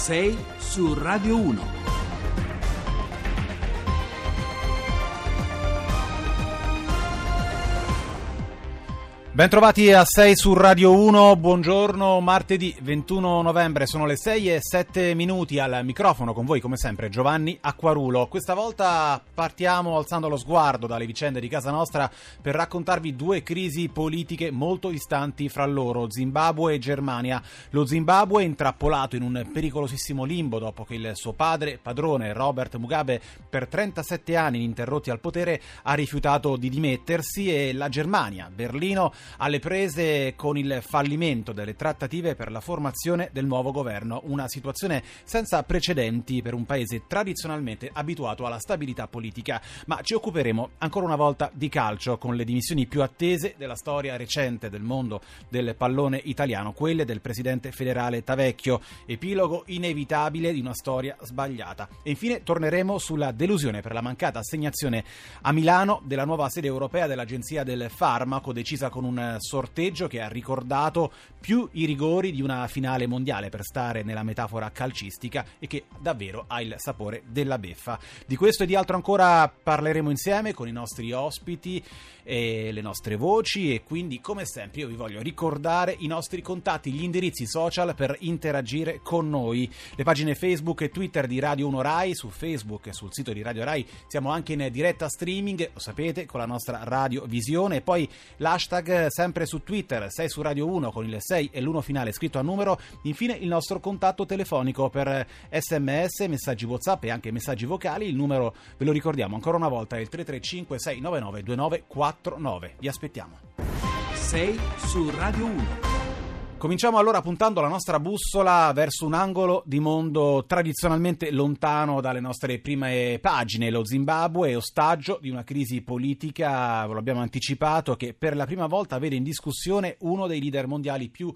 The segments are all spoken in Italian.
6 su Radio 1. Bentrovati a 6 su Radio 1, buongiorno, martedì 21 novembre, sono le 6 e 7 minuti al microfono con voi come sempre Giovanni Acquarulo. Questa volta partiamo alzando lo sguardo dalle vicende di casa nostra per raccontarvi due crisi politiche molto distanti fra loro, Zimbabwe e Germania. Lo Zimbabwe è intrappolato in un pericolosissimo limbo dopo che il suo padre, padrone Robert Mugabe, per 37 anni ininterrotti al potere ha rifiutato di dimettersi e la Germania, Berlino, alle prese con il fallimento delle trattative per la formazione del nuovo governo, una situazione senza precedenti per un paese tradizionalmente abituato alla stabilità politica. Ma ci occuperemo ancora una volta di calcio con le dimissioni più attese della storia recente del mondo del pallone italiano, quelle del presidente federale Tavecchio, epilogo inevitabile di una storia sbagliata. E infine torneremo sulla delusione per la mancata assegnazione a Milano della nuova sede europea dell'Agenzia del Farmaco decisa con un sorteggio che ha ricordato più i rigori di una finale mondiale per stare nella metafora calcistica e che davvero ha il sapore della beffa. Di questo e di altro ancora parleremo insieme con i nostri ospiti e le nostre voci. E quindi come sempre io vi voglio ricordare i nostri contatti, gli indirizzi social per interagire con noi, le pagine Facebook e Twitter di Radio 1 Rai, su Facebook e sul sito di Radio Rai siamo anche in diretta streaming, lo sapete, con la nostra Radio Visione e poi l'hashtag sempre su Twitter, 6 su Radio 1 con il 6 e l'1 finale scritto a numero, infine il nostro contatto telefonico per sms, messaggi WhatsApp e anche messaggi vocali, il numero ve lo ricordiamo ancora una volta è il 335 699 2940 49. Vi aspettiamo. 6 su Radio 1. Cominciamo allora puntando la nostra bussola verso un angolo di mondo tradizionalmente lontano dalle nostre prime pagine. Lo Zimbabwe è ostaggio di una crisi politica, ve lo abbiamo anticipato, che per la prima volta vede in discussione uno dei leader mondiali più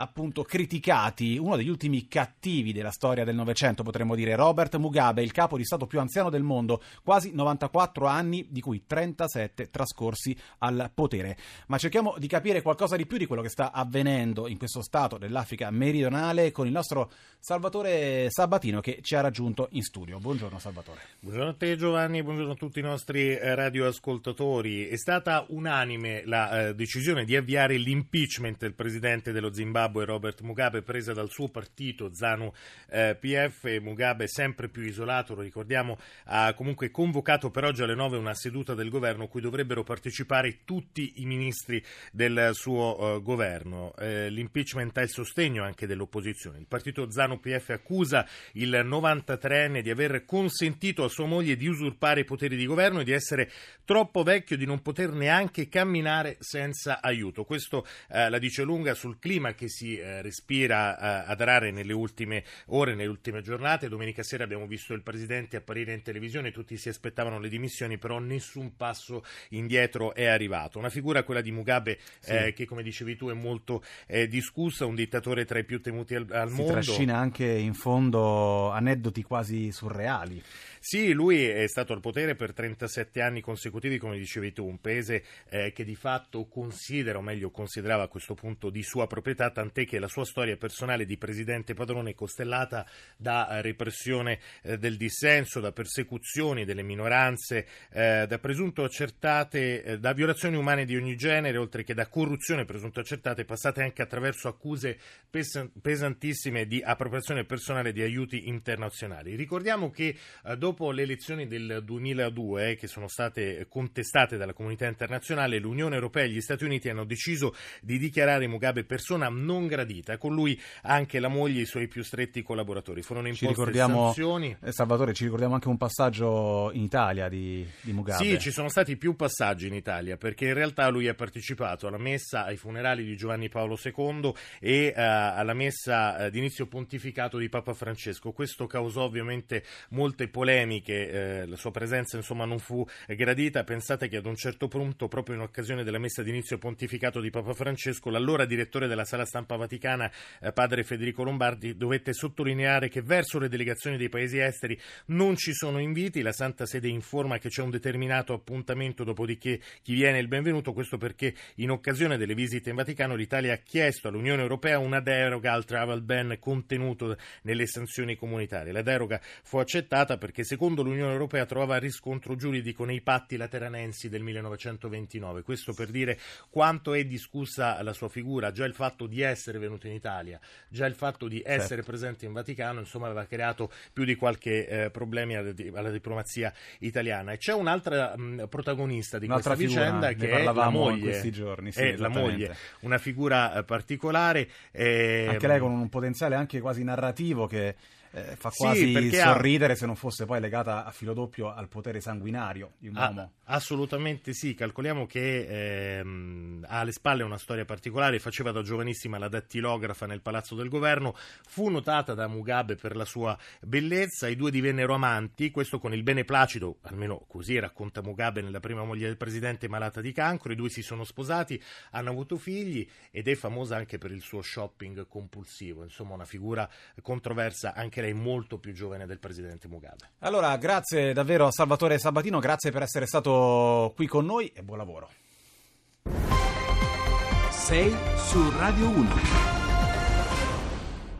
appunto criticati, uno degli ultimi cattivi della storia del Novecento, potremmo dire, Robert Mugabe, il capo di Stato più anziano del mondo, quasi 94 anni, di cui 37 trascorsi al potere. Ma cerchiamo di capire qualcosa di più di quello che sta avvenendo in questo Stato dell'Africa meridionale con il nostro Salvatore Sabatino che ci ha raggiunto in studio. Buongiorno Salvatore. Buongiorno a te Giovanni, buongiorno a tutti i nostri eh, radioascoltatori. È stata unanime la eh, decisione di avviare l'impeachment del presidente dello Zimbabwe Zimbabwe Robert Mugabe presa dal suo partito ZANU eh, PF. Mugabe sempre più isolato, lo ricordiamo, ha comunque convocato per oggi alle 9 una seduta del governo cui dovrebbero partecipare tutti i ministri del suo uh, governo. Eh, l'impeachment ha il sostegno anche dell'opposizione. Il partito ZANU PF accusa il 93enne di aver consentito a sua moglie di usurpare i poteri di governo e di essere troppo vecchio di non poter neanche camminare senza aiuto. Questo eh, la dice lunga sul clima che si si eh, respira eh, ad Arare nelle ultime ore, nelle ultime giornate. Domenica sera abbiamo visto il presidente apparire in televisione, tutti si aspettavano le dimissioni, però nessun passo indietro è arrivato. Una figura, quella di Mugabe, sì. eh, che come dicevi tu è molto eh, discussa, un dittatore tra i più temuti al, al si mondo. Si trascina anche in fondo aneddoti quasi surreali. Sì, lui è stato al potere per 37 anni consecutivi, come dicevi tu, un paese eh, che di fatto considera, o meglio considerava a questo punto di sua proprietà, tant'è che la sua storia personale di presidente padrone è costellata da eh, repressione eh, del dissenso, da persecuzioni delle minoranze, eh, da presunto accertate, eh, da violazioni umane di ogni genere, oltre che da corruzione presunto accertate, passate anche attraverso accuse pes- pesantissime di appropriazione personale di aiuti internazionali. Ricordiamo che eh, dopo dopo le elezioni del 2002 che sono state contestate dalla comunità internazionale, l'Unione Europea e gli Stati Uniti hanno deciso di dichiarare Mugabe persona non gradita, con lui anche la moglie e i suoi più stretti collaboratori. Furono imposte sanzioni. Eh, Salvatore, ci ricordiamo anche un passaggio in Italia di, di Mugabe. Sì, ci sono stati più passaggi in Italia, perché in realtà lui ha partecipato alla messa ai funerali di Giovanni Paolo II e uh, alla messa uh, d'inizio pontificato di Papa Francesco. Questo causò ovviamente molte polemiche polemiche, eh, la sua presenza insomma non fu gradita. Pensate che ad un certo punto, proprio in occasione della messa d'inizio pontificato di Papa Francesco, l'allora direttore della Sala Stampa Vaticana, eh, padre Federico Lombardi, dovette sottolineare che verso le delegazioni dei paesi esteri non ci sono inviti, la Santa Sede informa che c'è un determinato appuntamento, dopodiché chi viene è il benvenuto, questo perché in occasione delle visite in Vaticano l'Italia ha chiesto all'Unione Europea una deroga al travel ban contenuto nelle sanzioni comunitarie. La deroga fu accettata perché secondo l'Unione Europea trovava riscontro giuridico nei patti lateranensi del 1929. Questo per dire quanto è discussa la sua figura, già il fatto di essere venuto in Italia, già il fatto di essere certo. presente in Vaticano, insomma, aveva creato più di qualche eh, problema alla, alla, diplomazia italiana. E c'è un'altra mh, protagonista di Un'altra questa figura, vicenda che è la moglie. questi giorni, sì, è la moglie, una figura eh, particolare. Eh, anche lei con un potenziale anche quasi narrativo che eh, fa quasi sì, sorridere ha... se non fosse poi legata a filo doppio al potere sanguinario di un ah, uomo. Assolutamente sì, calcoliamo che ehm, ha alle spalle una storia particolare, faceva da giovanissima la dattilografa nel palazzo del governo, fu notata da Mugabe per la sua bellezza, i due divennero amanti, questo con il beneplacito, almeno così racconta Mugabe nella prima moglie del presidente malata di cancro, i due si sono sposati, hanno avuto figli ed è famosa anche per il suo shopping compulsivo, insomma una figura controversa anche anche lei molto più giovane del presidente Mugabe. Allora, grazie davvero a Salvatore Sabatino, grazie per essere stato qui con noi e buon lavoro. 6 su Radio 1.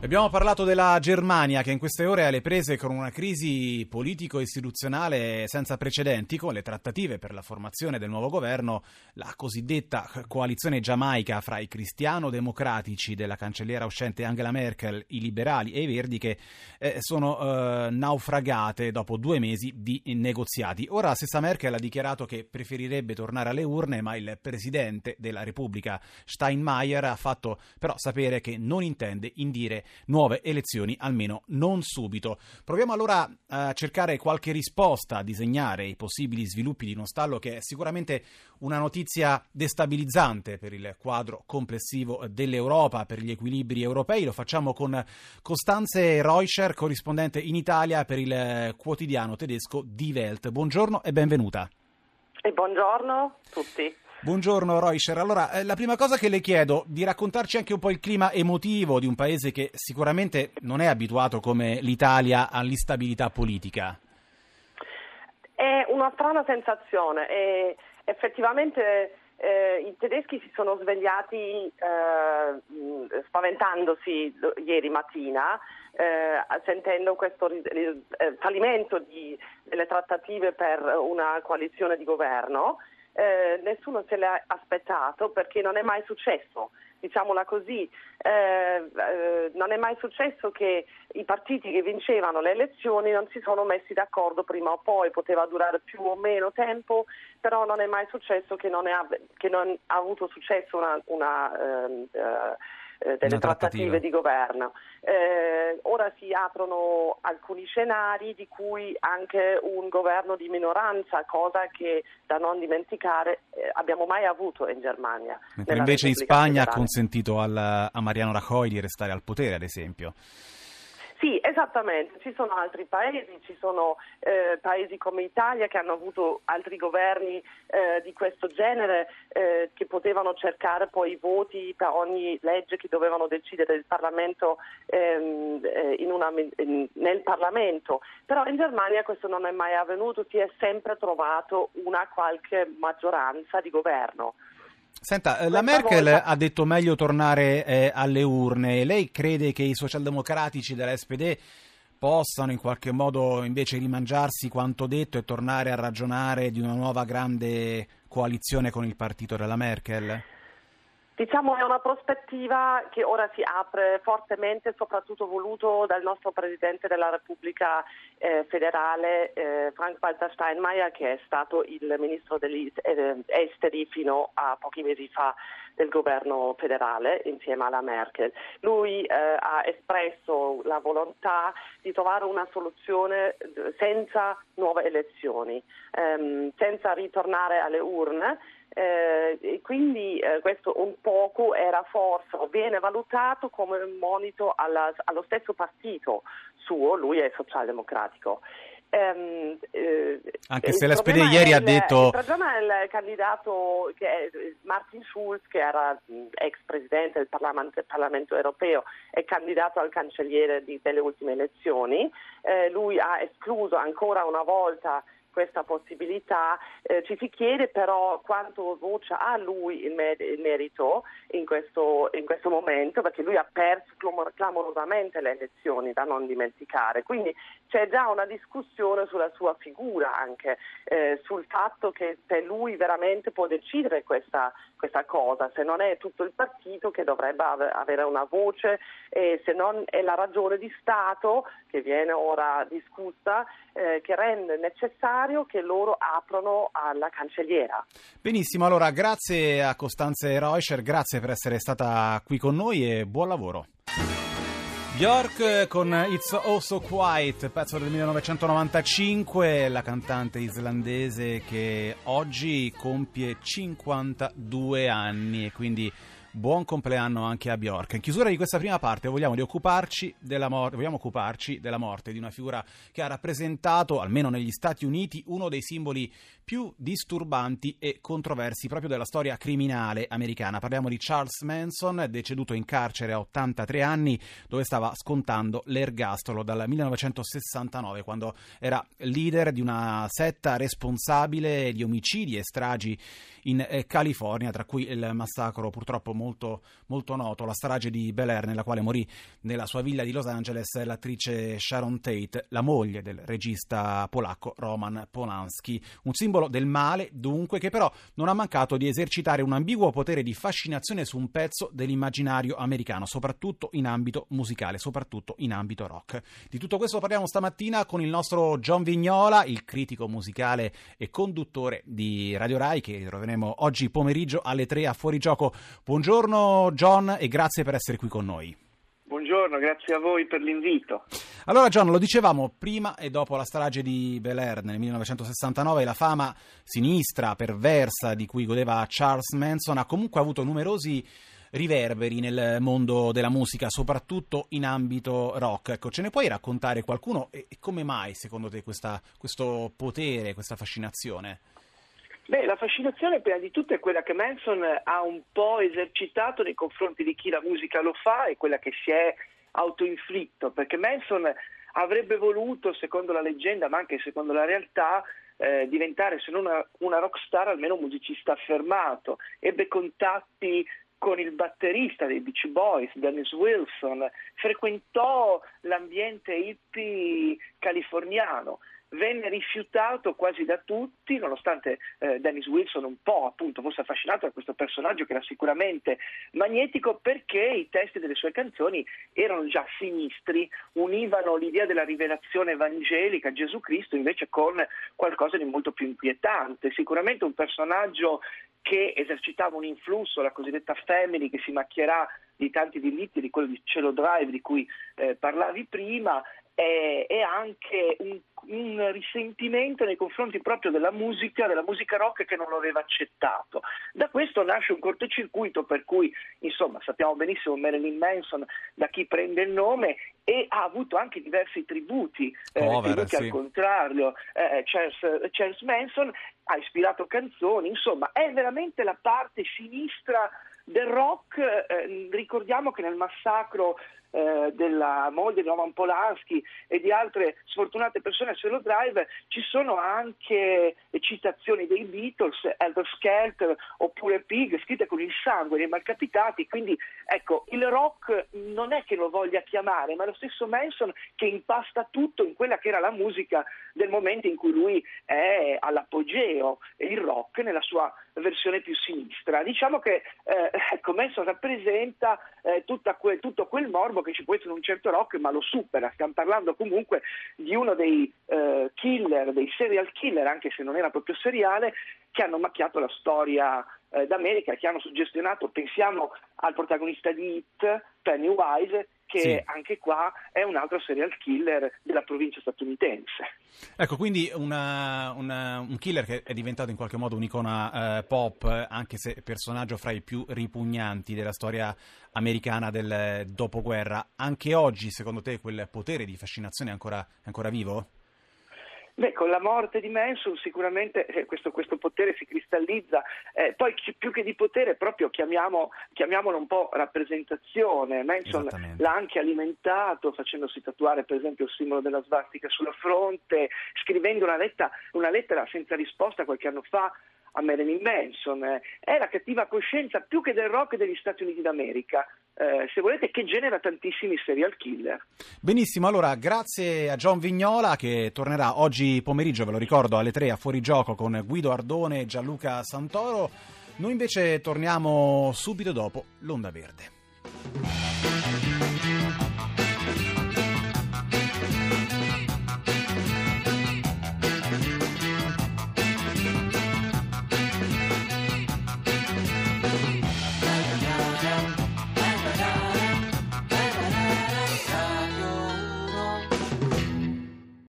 Abbiamo parlato della Germania che in queste ore è alle prese con una crisi politico-istituzionale senza precedenti, con le trattative per la formazione del nuovo governo, la cosiddetta coalizione giamaica fra i cristiano-democratici della cancelliera uscente Angela Merkel, i liberali e i verdi che eh, sono eh, naufragate dopo due mesi di negoziati. Ora stessa Merkel ha dichiarato che preferirebbe tornare alle urne, ma il presidente della Repubblica Steinmeier ha fatto però sapere che non intende indire nuove elezioni, almeno non subito. Proviamo allora a cercare qualche risposta, a disegnare i possibili sviluppi di uno stallo che è sicuramente una notizia destabilizzante per il quadro complessivo dell'Europa, per gli equilibri europei. Lo facciamo con Costanze Reuscher, corrispondente in Italia per il quotidiano tedesco Die Welt. Buongiorno e benvenuta. E buongiorno a tutti. Buongiorno Reuscher. Allora, eh, la prima cosa che le chiedo di raccontarci anche un po' il clima emotivo di un paese che sicuramente non è abituato come l'Italia all'instabilità politica. È una strana sensazione e effettivamente eh, i tedeschi si sono svegliati eh, spaventandosi ieri mattina, eh, sentendo questo eh, fallimento di, delle trattative per una coalizione di governo eh, nessuno se l'ha aspettato perché non è mai successo, diciamola così, eh, eh, non è mai successo che i partiti che vincevano le elezioni non si sono messi d'accordo prima o poi, poteva durare più o meno tempo, però non è mai successo che non, ha avuto successo una, una ehm, eh, eh, delle trattative di governo. Eh, ora si aprono alcuni scenari di cui anche un governo di minoranza, cosa che da non dimenticare eh, abbiamo mai avuto in Germania. Mentre invece in Spagna federale. ha consentito al, a Mariano Rajoy di restare al potere, ad esempio. Esattamente, ci sono altri paesi, ci sono eh, paesi come Italia che hanno avuto altri governi eh, di questo genere eh, che potevano cercare poi i voti per ogni legge che dovevano decidere il Parlamento, ehm, eh, una, in, nel Parlamento, però in Germania questo non è mai avvenuto, si è sempre trovato una qualche maggioranza di governo. Senta, eh, la Merkel volta... ha detto meglio tornare eh, alle urne. Lei crede che i socialdemocratici dell'SPD possano in qualche modo invece rimangiarsi quanto detto e tornare a ragionare di una nuova grande coalizione con il partito della Merkel? Diciamo è una prospettiva che ora si apre fortemente, soprattutto voluto dal nostro Presidente della Repubblica eh, federale eh, Frank-Walter Steinmeier che è stato il Ministro degli eh, Esteri fino a pochi mesi fa del governo federale insieme alla Merkel. Lui eh, ha espresso la volontà di trovare una soluzione eh, senza nuove elezioni, ehm, senza ritornare alle urne eh, e quindi eh, questo un poco era forse, viene valutato come un monito alla, allo stesso partito suo, lui è socialdemocratico. Ehm, eh, Anche se l'SPD ieri ha detto... Il problema è il candidato che è Martin Schulz, che era ex presidente del Parlamento, Parlamento europeo, è candidato al cancelliere di, delle ultime elezioni. Eh, lui ha escluso ancora una volta questa possibilità. Eh, ci si chiede però quanto voce ha lui il, mer- il merito in questo, in questo, momento, perché lui ha perso clamorosamente le elezioni, da non dimenticare. Quindi c'è già una discussione sulla sua figura anche, eh, sul fatto che se lui veramente può decidere questa, questa, cosa, se non è tutto il partito che dovrebbe avere una voce e se non è la ragione di Stato che viene ora discussa eh, che rende necessario che loro aprono alla cancelliera. Benissimo, allora grazie a Costanze Reuscher, grazie per essere stata qui con noi e buon lavoro. Björk con It's Oh So Quiet, pezzo del 1995, la cantante islandese che oggi compie 52 anni e quindi Buon compleanno anche a Bjork. In chiusura di questa prima parte vogliamo, occuparci della, mor- vogliamo occuparci della morte di una figura che ha rappresentato, almeno negli Stati Uniti, uno dei simboli più disturbanti e controversi proprio della storia criminale americana. Parliamo di Charles Manson, deceduto in carcere a 83 anni, dove stava scontando l'ergastolo dal 1969, quando era leader di una setta responsabile di omicidi e stragi in eh, California, tra cui il massacro purtroppo molto, molto noto, la strage di Bel Air, nella quale morì nella sua villa di Los Angeles l'attrice Sharon Tate, la moglie del regista polacco Roman Polanski. Un simbolo del male, dunque, che però non ha mancato di esercitare un ambiguo potere di fascinazione su un pezzo dell'immaginario americano, soprattutto in ambito musicale, soprattutto in ambito rock. Di tutto questo parliamo stamattina con il nostro John Vignola, il critico musicale e conduttore di Radio Rai, che troveremo oggi pomeriggio alle 3 a Fuorigioco. Buongiorno Buongiorno John e grazie per essere qui con noi. Buongiorno, grazie a voi per l'invito. Allora John, lo dicevamo prima e dopo la strage di Bel Air nel 1969, la fama sinistra, perversa di cui godeva Charles Manson ha comunque avuto numerosi riverberi nel mondo della musica, soprattutto in ambito rock. Ecco, ce ne puoi raccontare qualcuno e come mai secondo te questa, questo potere, questa fascinazione? Beh, la fascinazione prima di tutto è quella che Manson ha un po' esercitato nei confronti di chi la musica lo fa e quella che si è autoinflitto, perché Manson avrebbe voluto, secondo la leggenda, ma anche secondo la realtà, eh, diventare se non una, una rock star, almeno un musicista affermato. Ebbe contatti con il batterista dei Beach Boys, Dennis Wilson, frequentò l'ambiente hippie californiano venne rifiutato quasi da tutti, nonostante eh, Dennis Wilson un po' appunto fosse affascinato da questo personaggio che era sicuramente magnetico perché i testi delle sue canzoni erano già sinistri, univano l'idea della rivelazione evangelica, Gesù Cristo invece con qualcosa di molto più inquietante, sicuramente un personaggio che esercitava un influsso, la cosiddetta family che si macchierà di tanti delitti, di quello di Cielo Drive di cui eh, parlavi prima, e, e anche un, un, risentimento nei confronti proprio della musica, della musica rock che non lo aveva accettato. Da questo nasce un cortocircuito per cui, insomma, sappiamo benissimo Marilyn Manson da chi prende il nome e ha avuto anche diversi tributi, eh, Over, tributi sì. al contrario. Eh, Charles, Charles Manson ha ispirato canzoni, insomma, è veramente la parte sinistra del rock. Eh, ricordiamo che nel massacro eh, della moglie di Roman Polanski e di altre sfortunate persone a Solo Drive ci sono anche citazioni dei Beatles, Elder Skelter oppure Pig scritte con il sangue dei malcapitati, quindi ecco il rock non è che lo voglia chiamare, ma è lo stesso Manson che impasta tutto in quella che era la musica del momento in cui lui è all'apogeo, il rock nella sua versione più sinistra. Diciamo che eh, ecco, Manson rappresenta eh, que- tutto quel morbo che ci può essere un certo rock, ma lo supera. Stiamo parlando comunque di uno dei eh, killer, dei serial killer, anche se non era proprio seriale, che hanno macchiato la storia eh, d'America, che hanno suggestionato, pensiamo al protagonista di Hit, Pennywise, che sì. anche qua è un altro serial killer della provincia statunitense. Ecco, quindi una, una, un killer che è diventato in qualche modo un'icona eh, pop, anche se personaggio fra i più ripugnanti della storia americana del dopoguerra. Anche oggi, secondo te, quel potere di fascinazione è ancora, è ancora vivo? Beh, con la morte di Manson sicuramente eh, questo, questo, potere si cristallizza, eh, poi più che di potere proprio chiamiamo, chiamiamolo un po' rappresentazione. Manson l'ha anche alimentato facendosi tatuare per esempio il simbolo della svastica sulla fronte, scrivendo una lettera, una lettera senza risposta qualche anno fa a Marilyn Manson. È la cattiva coscienza più che del rock degli Stati Uniti d'America. Eh, se volete, che genera tantissimi serial killer. Benissimo, allora grazie a John Vignola che tornerà oggi pomeriggio, ve lo ricordo, alle 3 a Fuori Gioco con Guido Ardone e Gianluca Santoro. Noi invece torniamo subito dopo l'Onda Verde.